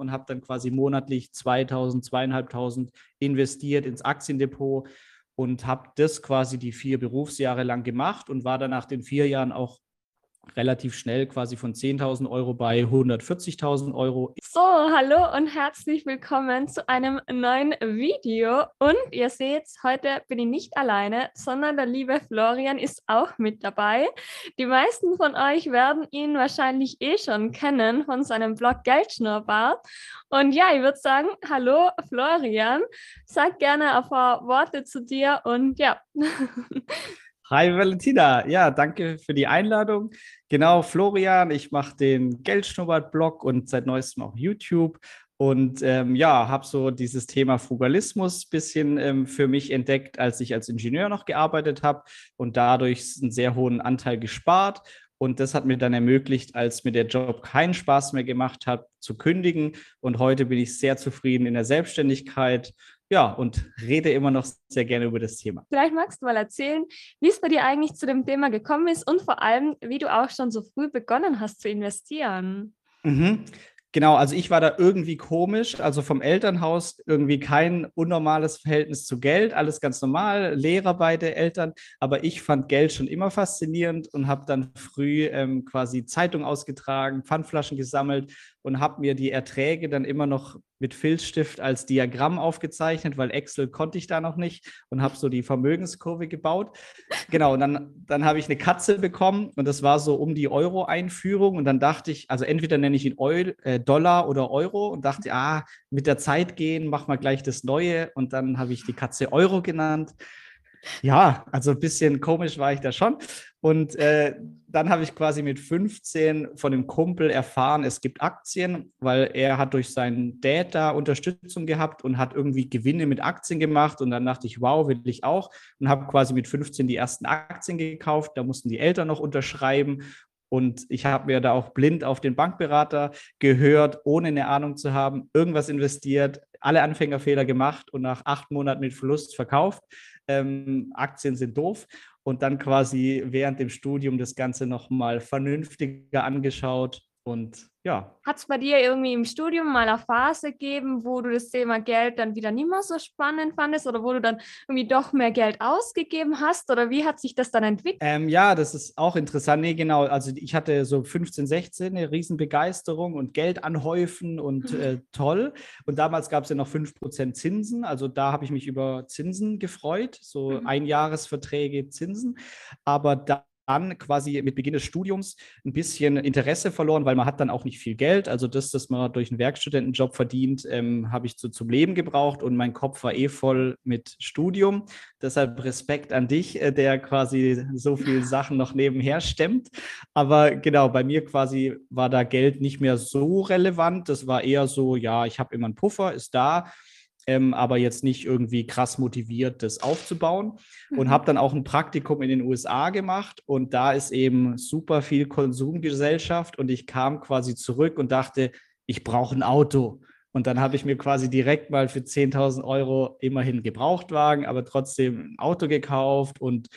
und habe dann quasi monatlich 2000, 2500 investiert ins Aktiendepot und habe das quasi die vier Berufsjahre lang gemacht und war dann nach den vier Jahren auch relativ schnell quasi von 10.000 Euro bei 140.000 Euro. So, hallo und herzlich willkommen zu einem neuen Video. Und ihr seht, heute bin ich nicht alleine, sondern der liebe Florian ist auch mit dabei. Die meisten von euch werden ihn wahrscheinlich eh schon kennen von seinem Blog Geldschnurrbart. Und ja, ich würde sagen, hallo Florian, sag gerne ein paar Worte zu dir und ja. Hi Valentina, ja, danke für die Einladung. Genau, Florian, ich mache den Geldschnubbert-Blog und seit neuestem auch YouTube. Und ähm, ja, habe so dieses Thema Frugalismus ein bisschen ähm, für mich entdeckt, als ich als Ingenieur noch gearbeitet habe und dadurch einen sehr hohen Anteil gespart. Und das hat mir dann ermöglicht, als mir der Job keinen Spaß mehr gemacht hat, zu kündigen. Und heute bin ich sehr zufrieden in der Selbstständigkeit ja, und rede immer noch sehr gerne über das Thema. Vielleicht magst du mal erzählen, wie es bei dir eigentlich zu dem Thema gekommen ist und vor allem, wie du auch schon so früh begonnen hast zu investieren. Mhm. Genau, also ich war da irgendwie komisch, also vom Elternhaus irgendwie kein unnormales Verhältnis zu Geld, alles ganz normal, Lehrer beide Eltern, aber ich fand Geld schon immer faszinierend und habe dann früh ähm, quasi Zeitung ausgetragen, Pfandflaschen gesammelt und habe mir die Erträge dann immer noch mit Filzstift als Diagramm aufgezeichnet, weil Excel konnte ich da noch nicht und habe so die Vermögenskurve gebaut. Genau, und dann, dann habe ich eine Katze bekommen und das war so um die Euro-Einführung und dann dachte ich, also entweder nenne ich ihn Eul, äh, Dollar oder Euro und dachte, ah, mit der Zeit gehen, mach mal gleich das Neue und dann habe ich die Katze Euro genannt. Ja, also ein bisschen komisch war ich da schon. Und äh, dann habe ich quasi mit 15 von dem Kumpel erfahren, es gibt Aktien, weil er hat durch seinen Dad da Unterstützung gehabt und hat irgendwie Gewinne mit Aktien gemacht. Und dann dachte ich, wow, will ich auch. Und habe quasi mit 15 die ersten Aktien gekauft. Da mussten die Eltern noch unterschreiben. Und ich habe mir da auch blind auf den Bankberater gehört, ohne eine Ahnung zu haben, irgendwas investiert, alle Anfängerfehler gemacht und nach acht Monaten mit Verlust verkauft. Ähm, Aktien sind doof. Und dann quasi während dem Studium das Ganze nochmal vernünftiger angeschaut und ja. Hat es bei dir irgendwie im Studium mal eine Phase gegeben, wo du das Thema Geld dann wieder nicht mehr so spannend fandest oder wo du dann irgendwie doch mehr Geld ausgegeben hast oder wie hat sich das dann entwickelt? Ähm, ja, das ist auch interessant. Nee, genau. Also ich hatte so 15, 16 eine Riesenbegeisterung und Geld anhäufen und mhm. äh, toll. Und damals gab es ja noch 5% Zinsen. Also da habe ich mich über Zinsen gefreut, so mhm. Einjahresverträge Zinsen. Aber da dann quasi mit Beginn des Studiums ein bisschen Interesse verloren, weil man hat dann auch nicht viel Geld. Also das, das man durch einen Werkstudentenjob verdient, ähm, habe ich so zum Leben gebraucht und mein Kopf war eh voll mit Studium. Deshalb Respekt an dich, äh, der quasi so viele Sachen noch nebenher stemmt. Aber genau, bei mir quasi war da Geld nicht mehr so relevant. Das war eher so, ja, ich habe immer einen Puffer, ist da ähm, aber jetzt nicht irgendwie krass motiviert, das aufzubauen. Mhm. Und habe dann auch ein Praktikum in den USA gemacht und da ist eben super viel Konsumgesellschaft und ich kam quasi zurück und dachte, ich brauche ein Auto. Und dann habe ich mir quasi direkt mal für 10.000 Euro immerhin Gebrauchtwagen, aber trotzdem ein Auto gekauft und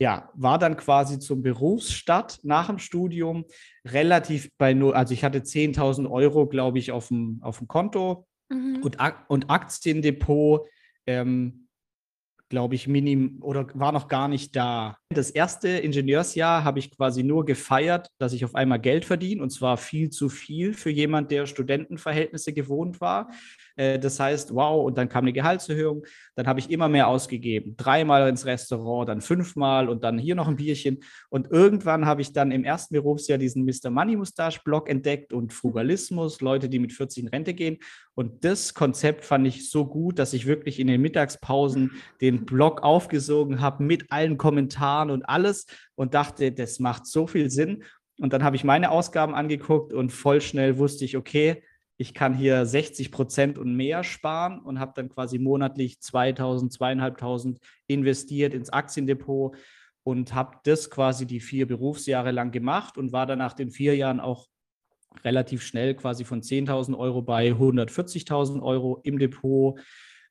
ja, war dann quasi zum Berufsstart nach dem Studium relativ bei nur, also ich hatte 10.000 Euro, glaube ich, auf dem, auf dem Konto Mhm. Und, und Aktiendepot, ähm, glaube ich, minim oder war noch gar nicht da. Das erste Ingenieursjahr habe ich quasi nur gefeiert, dass ich auf einmal Geld verdiene und zwar viel zu viel für jemand, der Studentenverhältnisse gewohnt war. Äh, das heißt, wow, und dann kam eine Gehaltserhöhung, dann habe ich immer mehr ausgegeben. Dreimal ins Restaurant, dann fünfmal und dann hier noch ein Bierchen. Und irgendwann habe ich dann im ersten Berufsjahr diesen Mr. Money Mustache Blog entdeckt und Frugalismus, Leute, die mit 40 in Rente gehen. Und das Konzept fand ich so gut, dass ich wirklich in den Mittagspausen den Blog aufgesogen habe mit allen Kommentaren und alles und dachte, das macht so viel Sinn. Und dann habe ich meine Ausgaben angeguckt und voll schnell wusste ich, okay, ich kann hier 60 Prozent und mehr sparen und habe dann quasi monatlich 2000, 2500 investiert ins Aktiendepot und habe das quasi die vier Berufsjahre lang gemacht und war dann nach den vier Jahren auch relativ schnell quasi von 10.000 Euro bei 140.000 Euro im Depot.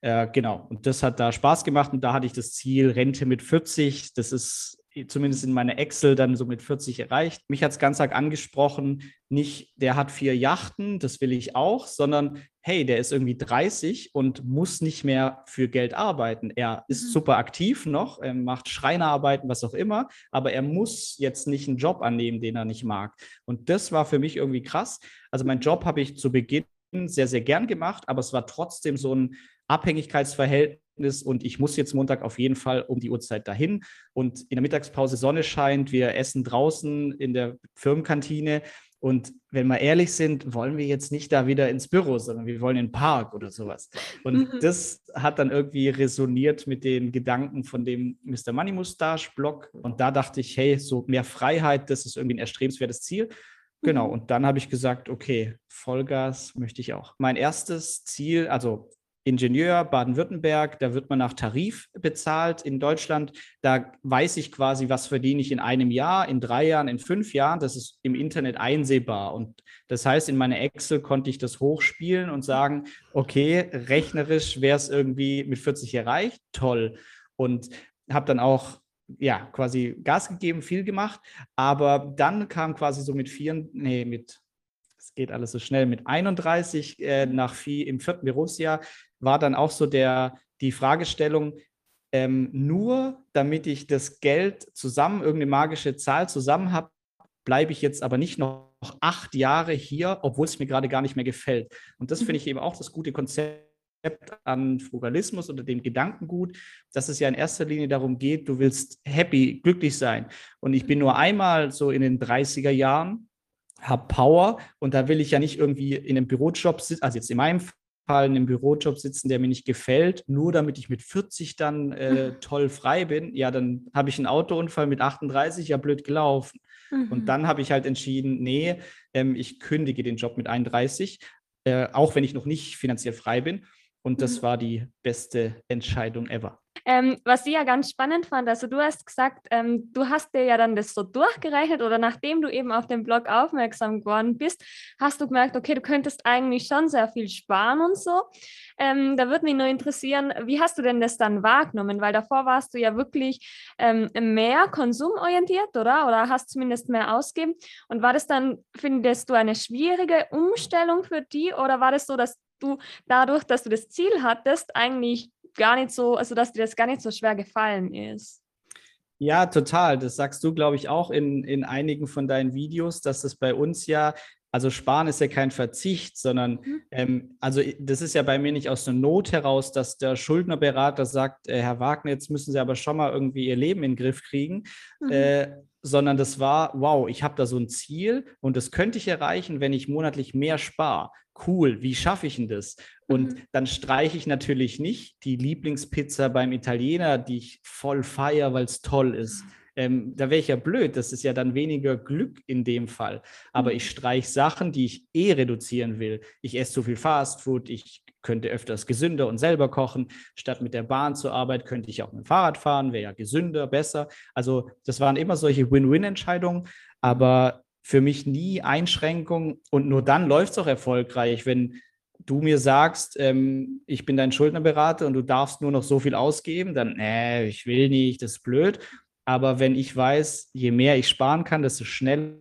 Äh, genau, und das hat da Spaß gemacht und da hatte ich das Ziel Rente mit 40. Das ist zumindest in meiner Excel dann so mit 40 erreicht. Mich hat es ganz arg angesprochen, nicht der hat vier Yachten, das will ich auch, sondern hey, der ist irgendwie 30 und muss nicht mehr für Geld arbeiten. Er ist mhm. super aktiv noch, er macht Schreinerarbeiten, was auch immer, aber er muss jetzt nicht einen Job annehmen, den er nicht mag. Und das war für mich irgendwie krass. Also mein Job habe ich zu Beginn sehr, sehr gern gemacht, aber es war trotzdem so ein Abhängigkeitsverhältnis und ich muss jetzt Montag auf jeden Fall um die Uhrzeit dahin. Und in der Mittagspause Sonne scheint, wir essen draußen in der Firmenkantine. Und wenn wir ehrlich sind, wollen wir jetzt nicht da wieder ins Büro, sondern wir wollen in den Park oder sowas. Und mhm. das hat dann irgendwie resoniert mit den Gedanken von dem Mr. Money Mustache Blog. Und da dachte ich, hey, so mehr Freiheit, das ist irgendwie ein erstrebenswertes Ziel. Genau, mhm. und dann habe ich gesagt, okay, Vollgas möchte ich auch. Mein erstes Ziel, also Ingenieur Baden-Württemberg, da wird man nach Tarif bezahlt in Deutschland. Da weiß ich quasi, was verdiene ich in einem Jahr, in drei Jahren, in fünf Jahren. Das ist im Internet einsehbar. Und das heißt, in meiner Excel konnte ich das hochspielen und sagen, okay, rechnerisch wäre es irgendwie mit 40 erreicht. Toll. Und habe dann auch ja, quasi Gas gegeben, viel gemacht. Aber dann kam quasi so mit vier, nee, mit es geht alles so schnell. Mit 31 äh, nach vier, im vierten Berufsjahr war dann auch so der, die Fragestellung, ähm, nur damit ich das Geld zusammen, irgendeine magische Zahl zusammen habe, bleibe ich jetzt aber nicht noch acht Jahre hier, obwohl es mir gerade gar nicht mehr gefällt. Und das finde mhm. ich eben auch das gute Konzept an Frugalismus oder dem Gedankengut, dass es ja in erster Linie darum geht, du willst happy, glücklich sein. Und ich bin nur einmal so in den 30er Jahren, habe Power und da will ich ja nicht irgendwie in einem Bürojob sitzen, also jetzt in meinem Fall in einem Bürojob sitzen, der mir nicht gefällt, nur damit ich mit 40 dann äh, toll frei bin, ja, dann habe ich einen Autounfall mit 38, ja, blöd gelaufen. Mhm. Und dann habe ich halt entschieden, nee, ähm, ich kündige den Job mit 31, äh, auch wenn ich noch nicht finanziell frei bin. Und das mhm. war die beste Entscheidung ever. Ähm, was ich ja ganz spannend fand, also du hast gesagt, ähm, du hast dir ja dann das so durchgerechnet oder nachdem du eben auf den Blog aufmerksam geworden bist, hast du gemerkt, okay, du könntest eigentlich schon sehr viel sparen und so. Ähm, da würde mich nur interessieren, wie hast du denn das dann wahrgenommen? Weil davor warst du ja wirklich ähm, mehr konsumorientiert, oder? Oder hast zumindest mehr ausgeben. Und war das dann, findest du eine schwierige Umstellung für die oder war das so, dass du dadurch, dass du das Ziel hattest, eigentlich gar nicht so, also dass dir das gar nicht so schwer gefallen ist. Ja, total. Das sagst du, glaube ich, auch in, in einigen von deinen Videos, dass das bei uns ja, also Sparen ist ja kein Verzicht, sondern mhm. ähm, also das ist ja bei mir nicht aus der Not heraus, dass der Schuldnerberater sagt, äh, Herr Wagner, jetzt müssen Sie aber schon mal irgendwie Ihr Leben in den Griff kriegen, mhm. äh, sondern das war, wow, ich habe da so ein Ziel und das könnte ich erreichen, wenn ich monatlich mehr spare cool, wie schaffe ich denn das? Und mhm. dann streiche ich natürlich nicht die Lieblingspizza beim Italiener, die ich voll feiere, weil es toll ist. Ähm, da wäre ich ja blöd, das ist ja dann weniger Glück in dem Fall. Aber mhm. ich streiche Sachen, die ich eh reduzieren will. Ich esse zu viel Fastfood, ich könnte öfters gesünder und selber kochen. Statt mit der Bahn zur Arbeit könnte ich auch mit dem Fahrrad fahren, wäre ja gesünder, besser. Also das waren immer solche Win-Win-Entscheidungen. Aber für mich nie Einschränkung und nur dann läuft es auch erfolgreich, wenn du mir sagst, ähm, ich bin dein Schuldnerberater und du darfst nur noch so viel ausgeben, dann, äh, ich will nicht, das ist blöd. Aber wenn ich weiß, je mehr ich sparen kann, desto schneller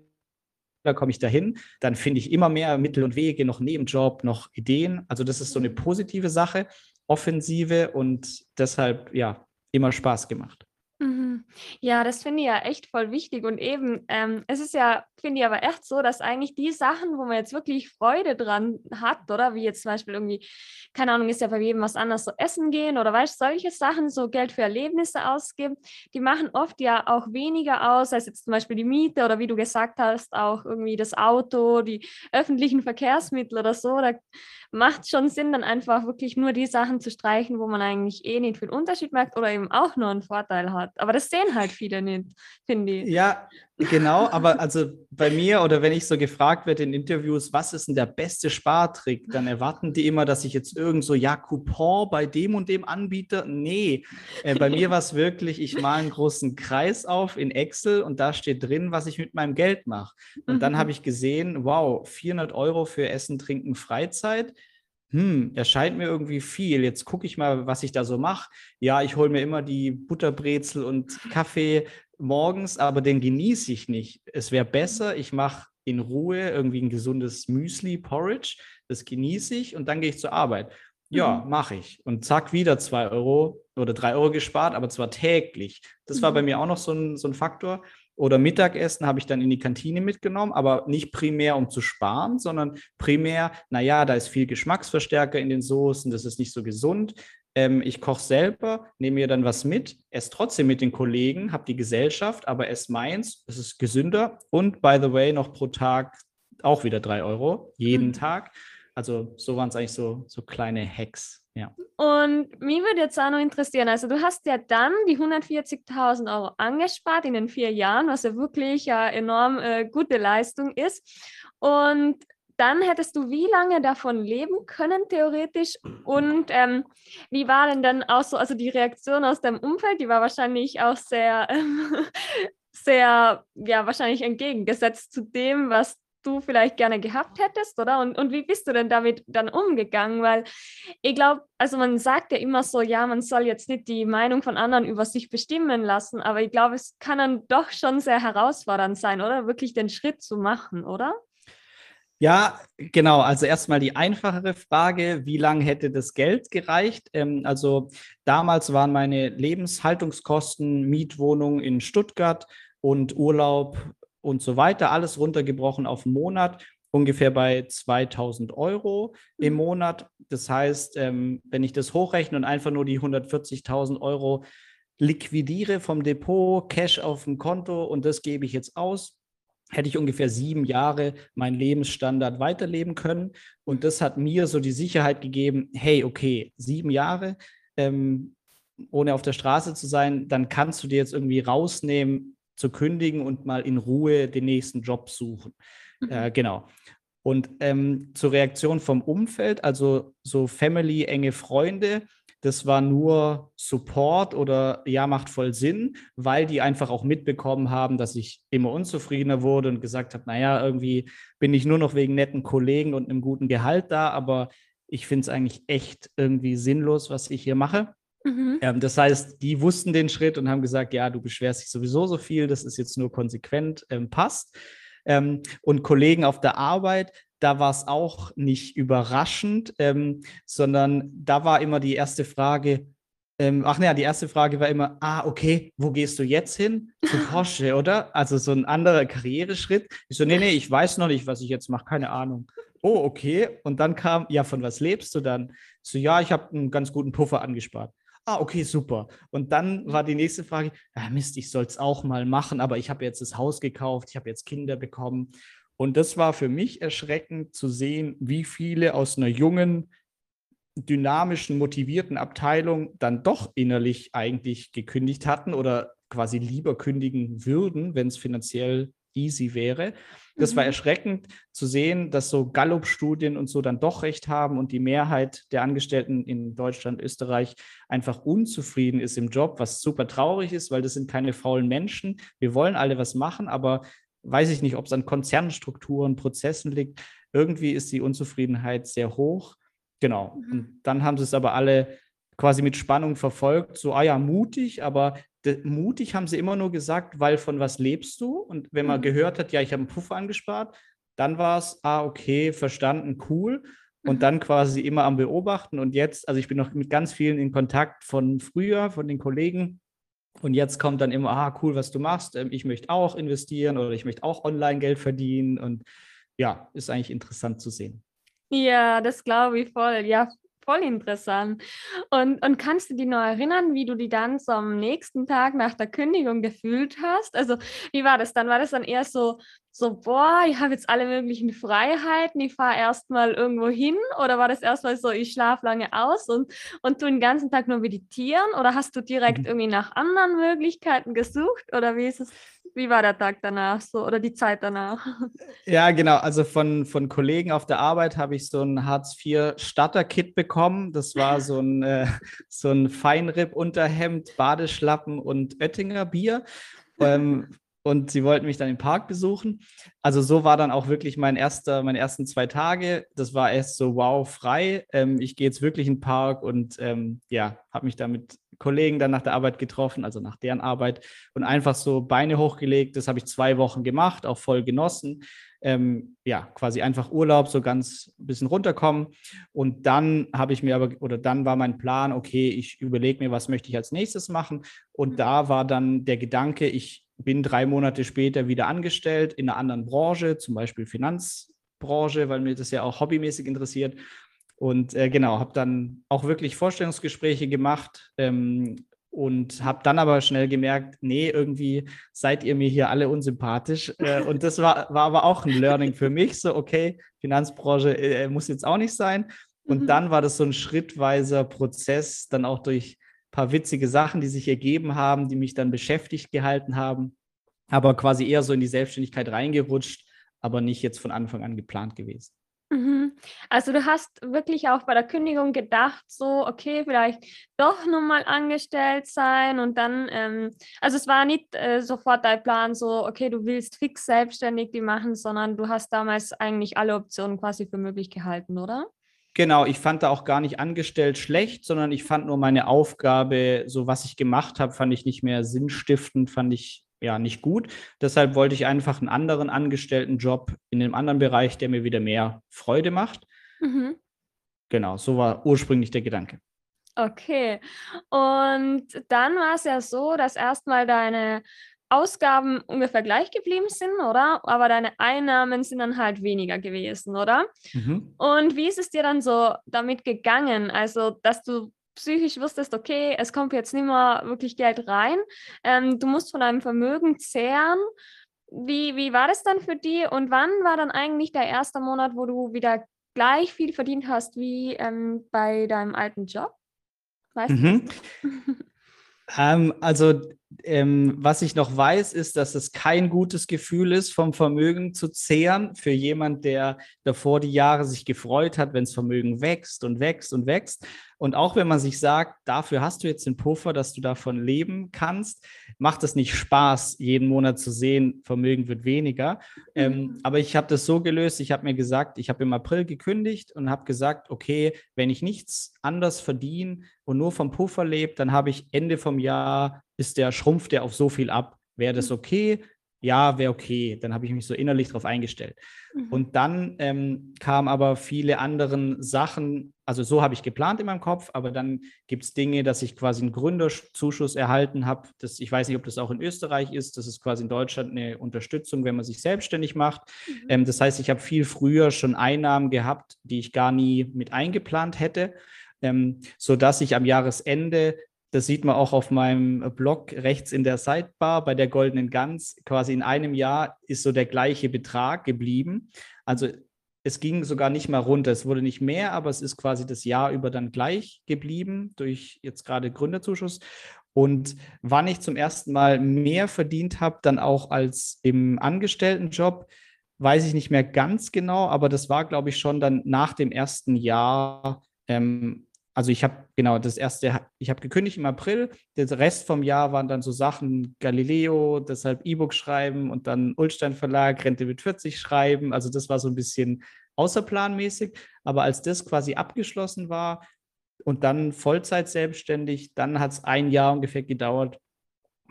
komme ich dahin, dann finde ich immer mehr Mittel und Wege, noch Nebenjob, noch Ideen. Also das ist so eine positive Sache, offensive und deshalb ja immer Spaß gemacht. Mhm. Ja, das finde ich ja echt voll wichtig. Und eben, ähm, es ist ja, finde ich aber echt so, dass eigentlich die Sachen, wo man jetzt wirklich Freude dran hat, oder wie jetzt zum Beispiel irgendwie, keine Ahnung, ist ja bei jedem was anderes, so essen gehen oder weißt solche Sachen, so Geld für Erlebnisse ausgeben, die machen oft ja auch weniger aus, als jetzt zum Beispiel die Miete oder wie du gesagt hast, auch irgendwie das Auto, die öffentlichen Verkehrsmittel oder so. Da macht schon Sinn, dann einfach wirklich nur die Sachen zu streichen, wo man eigentlich eh nicht viel Unterschied merkt oder eben auch nur einen Vorteil hat. Aber das sehen halt viele nicht, finde ich. Ja, genau. Aber also bei mir oder wenn ich so gefragt werde in Interviews, was ist denn der beste Spartrick, dann erwarten die immer, dass ich jetzt irgend so, ja, Coupon bei dem und dem Anbieter. Nee, äh, bei mir war es wirklich, ich male einen großen Kreis auf in Excel und da steht drin, was ich mit meinem Geld mache. Und dann mhm. habe ich gesehen, wow, 400 Euro für Essen, Trinken, Freizeit hm, erscheint mir irgendwie viel. Jetzt gucke ich mal, was ich da so mache. Ja, ich hole mir immer die Butterbrezel und Kaffee morgens, aber den genieße ich nicht. Es wäre besser, ich mache in Ruhe irgendwie ein gesundes Müsli, Porridge, das genieße ich und dann gehe ich zur Arbeit. Ja, mhm. mache ich. Und zack, wieder zwei Euro oder drei Euro gespart, aber zwar täglich. Das mhm. war bei mhm. mir auch noch so ein, so ein Faktor. Oder Mittagessen habe ich dann in die Kantine mitgenommen, aber nicht primär, um zu sparen, sondern primär, naja, da ist viel Geschmacksverstärker in den Soßen, das ist nicht so gesund. Ähm, ich koche selber, nehme mir dann was mit, esse trotzdem mit den Kollegen, habe die Gesellschaft, aber esse meins, es ist gesünder und by the way noch pro Tag auch wieder drei Euro, jeden mhm. Tag. Also so waren es eigentlich so, so kleine Hacks. Ja. Und mich würde jetzt auch noch interessieren, also du hast ja dann die 140.000 Euro angespart in den vier Jahren, was ja wirklich eine enorm äh, gute Leistung ist. Und dann hättest du wie lange davon leben können, theoretisch? Und ähm, wie war denn dann auch so, also die Reaktion aus deinem Umfeld, die war wahrscheinlich auch sehr, ähm, sehr, ja, wahrscheinlich entgegengesetzt zu dem, was du vielleicht gerne gehabt hättest, oder? Und, und wie bist du denn damit dann umgegangen? Weil ich glaube, also man sagt ja immer so, ja, man soll jetzt nicht die Meinung von anderen über sich bestimmen lassen, aber ich glaube, es kann dann doch schon sehr herausfordernd sein, oder? Wirklich den Schritt zu machen, oder? Ja, genau. Also erstmal die einfachere Frage, wie lange hätte das Geld gereicht? Ähm, also damals waren meine Lebenshaltungskosten, Mietwohnung in Stuttgart und Urlaub und so weiter, alles runtergebrochen auf einen Monat, ungefähr bei 2000 Euro im mhm. Monat. Das heißt, ähm, wenn ich das hochrechne und einfach nur die 140.000 Euro liquidiere vom Depot, Cash auf dem Konto und das gebe ich jetzt aus, hätte ich ungefähr sieben Jahre meinen Lebensstandard weiterleben können. Und das hat mir so die Sicherheit gegeben, hey, okay, sieben Jahre, ähm, ohne auf der Straße zu sein, dann kannst du dir jetzt irgendwie rausnehmen, zu kündigen und mal in Ruhe den nächsten Job suchen. Mhm. Äh, genau. Und ähm, zur Reaktion vom Umfeld, also so Family, enge Freunde, das war nur Support oder ja, macht voll Sinn, weil die einfach auch mitbekommen haben, dass ich immer unzufriedener wurde und gesagt habe, naja, irgendwie bin ich nur noch wegen netten Kollegen und einem guten Gehalt da, aber ich finde es eigentlich echt irgendwie sinnlos, was ich hier mache. Mhm. Ähm, das heißt, die wussten den Schritt und haben gesagt, ja, du beschwerst dich sowieso so viel, das ist jetzt nur konsequent, ähm, passt. Ähm, und Kollegen auf der Arbeit, da war es auch nicht überraschend, ähm, sondern da war immer die erste Frage, ähm, ach naja, die erste Frage war immer, ah, okay, wo gehst du jetzt hin? Zu Porsche, oder? Also so ein anderer Karriereschritt. Ich so, nee, nee, ich weiß noch nicht, was ich jetzt mache, keine Ahnung. Oh, okay. Und dann kam, ja, von was lebst du dann? So, ja, ich habe einen ganz guten Puffer angespart. Ah, okay, super. Und dann war die nächste Frage, ja, Mist, ich soll es auch mal machen, aber ich habe jetzt das Haus gekauft, ich habe jetzt Kinder bekommen. Und das war für mich erschreckend zu sehen, wie viele aus einer jungen, dynamischen, motivierten Abteilung dann doch innerlich eigentlich gekündigt hatten oder quasi lieber kündigen würden, wenn es finanziell easy wäre. Das war mhm. erschreckend zu sehen, dass so Gallup-Studien und so dann doch recht haben und die Mehrheit der Angestellten in Deutschland, Österreich einfach unzufrieden ist im Job, was super traurig ist, weil das sind keine faulen Menschen. Wir wollen alle was machen, aber weiß ich nicht, ob es an Konzernstrukturen, Prozessen liegt. Irgendwie ist die Unzufriedenheit sehr hoch. Genau. Mhm. Und dann haben sie es aber alle quasi mit Spannung verfolgt, so, ah ja, mutig, aber mutig haben sie immer nur gesagt, weil von was lebst du? Und wenn man mhm. gehört hat, ja, ich habe einen Puffer angespart, dann war es, ah, okay, verstanden, cool. Und mhm. dann quasi immer am Beobachten. Und jetzt, also ich bin noch mit ganz vielen in Kontakt von früher, von den Kollegen. Und jetzt kommt dann immer, ah, cool, was du machst. Ähm, ich möchte auch investieren oder ich möchte auch Online-Geld verdienen. Und ja, ist eigentlich interessant zu sehen. Ja, das glaube ich voll. Ja, voll interessant. Und, und kannst du dich noch erinnern, wie du die dann so am nächsten Tag nach der Kündigung gefühlt hast? Also, wie war das dann? War das dann eher so, so, boah, ich habe jetzt alle möglichen Freiheiten, ich fahre erstmal irgendwo hin? Oder war das erstmal so, ich schlafe lange aus und, und tu den ganzen Tag nur meditieren? Oder hast du direkt mhm. irgendwie nach anderen Möglichkeiten gesucht? Oder wie ist es? Wie war der Tag danach so oder die Zeit danach? Ja, genau. Also von, von Kollegen auf der Arbeit habe ich so ein Hartz-IV-Starter-Kit bekommen. Das war so ein, äh, so ein Feinripp-Unterhemd, Badeschlappen und Oettinger Bier. Ähm, und sie wollten mich dann im Park besuchen. Also so war dann auch wirklich mein erster, meine ersten zwei Tage. Das war erst so wow frei. Ähm, ich gehe jetzt wirklich in den Park und ähm, ja, habe mich damit Kollegen dann nach der Arbeit getroffen, also nach deren Arbeit und einfach so Beine hochgelegt. Das habe ich zwei Wochen gemacht, auch voll genossen. Ähm, ja, quasi einfach Urlaub, so ganz ein bisschen runterkommen. Und dann habe ich mir aber, oder dann war mein Plan, okay, ich überlege mir, was möchte ich als nächstes machen. Und mhm. da war dann der Gedanke, ich bin drei Monate später wieder angestellt in einer anderen Branche, zum Beispiel Finanzbranche, weil mir das ja auch hobbymäßig interessiert. Und äh, genau, habe dann auch wirklich Vorstellungsgespräche gemacht ähm, und habe dann aber schnell gemerkt, nee, irgendwie seid ihr mir hier alle unsympathisch. Äh, und das war, war aber auch ein Learning für mich, so okay, Finanzbranche äh, muss jetzt auch nicht sein. Und mhm. dann war das so ein schrittweiser Prozess, dann auch durch paar witzige Sachen, die sich ergeben haben, die mich dann beschäftigt gehalten haben, aber quasi eher so in die Selbstständigkeit reingerutscht, aber nicht jetzt von Anfang an geplant gewesen. Mhm. Also du hast wirklich auch bei der Kündigung gedacht, so, okay, vielleicht doch nochmal angestellt sein und dann, ähm, also es war nicht äh, sofort dein Plan, so, okay, du willst fix selbstständig die machen, sondern du hast damals eigentlich alle Optionen quasi für möglich gehalten, oder? Genau, ich fand da auch gar nicht angestellt schlecht, sondern ich fand nur meine Aufgabe, so was ich gemacht habe, fand ich nicht mehr sinnstiftend, fand ich ja nicht gut. Deshalb wollte ich einfach einen anderen Angestelltenjob in einem anderen Bereich, der mir wieder mehr Freude macht. Mhm. Genau, so war ursprünglich der Gedanke. Okay. Und dann war es ja so, dass erstmal deine Ausgaben ungefähr gleich geblieben sind, oder? Aber deine Einnahmen sind dann halt weniger gewesen, oder? Mhm. Und wie ist es dir dann so damit gegangen? Also, dass du psychisch wusstest, okay, es kommt jetzt nicht mehr wirklich Geld rein, ähm, du musst von deinem Vermögen zehren. Wie, wie war das dann für dich und wann war dann eigentlich der erste Monat, wo du wieder gleich viel verdient hast wie ähm, bei deinem alten Job? Weißt mhm. du? ähm, also ähm, was ich noch weiß, ist, dass es kein gutes Gefühl ist, vom Vermögen zu zehren für jemand, der davor die Jahre sich gefreut hat, wenn das Vermögen wächst und wächst und wächst. Und auch wenn man sich sagt, dafür hast du jetzt den Puffer, dass du davon leben kannst, macht es nicht Spaß, jeden Monat zu sehen, Vermögen wird weniger. Mhm. Ähm, aber ich habe das so gelöst, ich habe mir gesagt, ich habe im April gekündigt und habe gesagt, okay, wenn ich nichts anders verdiene und nur vom Puffer lebe, dann habe ich Ende vom Jahr, ist der, schrumpft der auf so viel ab. Wäre das mhm. okay? ja, wäre okay. Dann habe ich mich so innerlich darauf eingestellt. Mhm. Und dann ähm, kamen aber viele andere Sachen, also so habe ich geplant in meinem Kopf, aber dann gibt es Dinge, dass ich quasi einen Gründerzuschuss erhalten habe. Das, ich weiß nicht, ob das auch in Österreich ist. Das ist quasi in Deutschland eine Unterstützung, wenn man sich selbstständig macht. Mhm. Ähm, das heißt, ich habe viel früher schon Einnahmen gehabt, die ich gar nie mit eingeplant hätte. Ähm, sodass ich am Jahresende das sieht man auch auf meinem Blog rechts in der Sidebar bei der Goldenen Gans. Quasi in einem Jahr ist so der gleiche Betrag geblieben. Also es ging sogar nicht mal runter. Es wurde nicht mehr, aber es ist quasi das Jahr über dann gleich geblieben durch jetzt gerade Gründerzuschuss. Und wann ich zum ersten Mal mehr verdient habe, dann auch als im Angestelltenjob, weiß ich nicht mehr ganz genau, aber das war, glaube ich, schon dann nach dem ersten Jahr, ähm, also ich habe genau das erste, ich habe gekündigt im April. Der Rest vom Jahr waren dann so Sachen Galileo, deshalb E-Book schreiben und dann Ulstein Verlag, Rente mit 40 schreiben. Also das war so ein bisschen außerplanmäßig. Aber als das quasi abgeschlossen war und dann Vollzeit selbstständig, dann hat es ein Jahr ungefähr gedauert,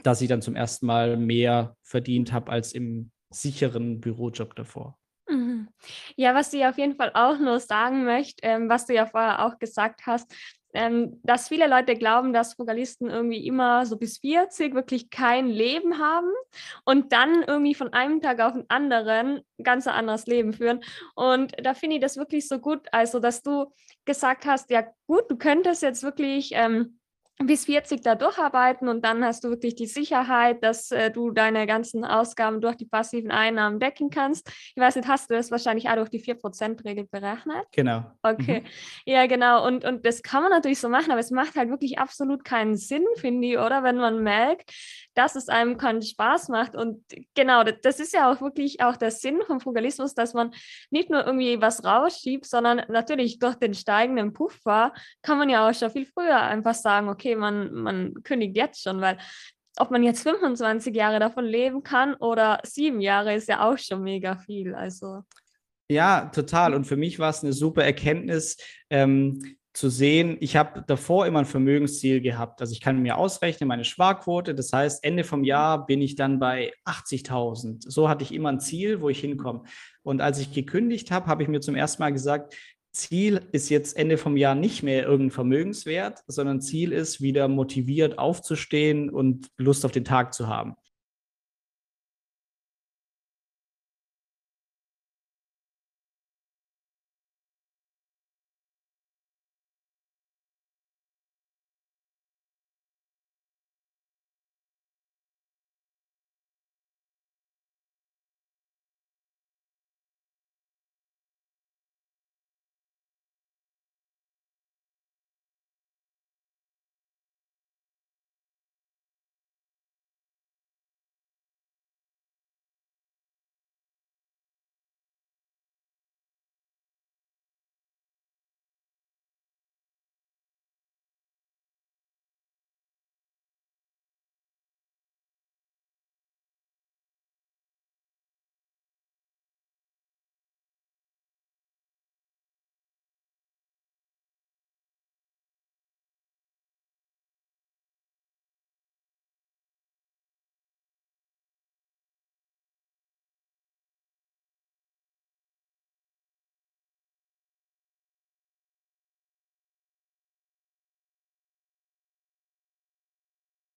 dass ich dann zum ersten Mal mehr verdient habe als im sicheren Bürojob davor. Ja, was ich auf jeden Fall auch nur sagen möchte, ähm, was du ja vorher auch gesagt hast, ähm, dass viele Leute glauben, dass Frugalisten irgendwie immer so bis 40 wirklich kein Leben haben und dann irgendwie von einem Tag auf den anderen ganz ein anderes Leben führen. Und da finde ich das wirklich so gut, also dass du gesagt hast, ja gut, du könntest jetzt wirklich ähm, bis 40 da durcharbeiten und dann hast du wirklich die Sicherheit, dass äh, du deine ganzen Ausgaben durch die passiven Einnahmen decken kannst. Ich weiß nicht, hast du das wahrscheinlich auch durch die 4%-Regel berechnet? Genau. Okay. Mhm. Ja, genau. Und, und das kann man natürlich so machen, aber es macht halt wirklich absolut keinen Sinn, finde ich, oder? Wenn man merkt, dass es einem keinen Spaß macht. Und genau, das ist ja auch wirklich auch der Sinn vom Frugalismus, dass man nicht nur irgendwie was rausschiebt, sondern natürlich durch den steigenden Puffer kann man ja auch schon viel früher einfach sagen, okay, man, man kündigt jetzt schon, weil ob man jetzt 25 Jahre davon leben kann oder sieben Jahre ist ja auch schon mega viel. Also. Ja, total. Und für mich war es eine super Erkenntnis, ähm, zu sehen, ich habe davor immer ein Vermögensziel gehabt. Also ich kann mir ausrechnen, meine Sparquote. Das heißt, Ende vom Jahr bin ich dann bei 80.000. So hatte ich immer ein Ziel, wo ich hinkomme. Und als ich gekündigt habe, habe ich mir zum ersten Mal gesagt, Ziel ist jetzt Ende vom Jahr nicht mehr irgendein Vermögenswert, sondern Ziel ist, wieder motiviert aufzustehen und Lust auf den Tag zu haben.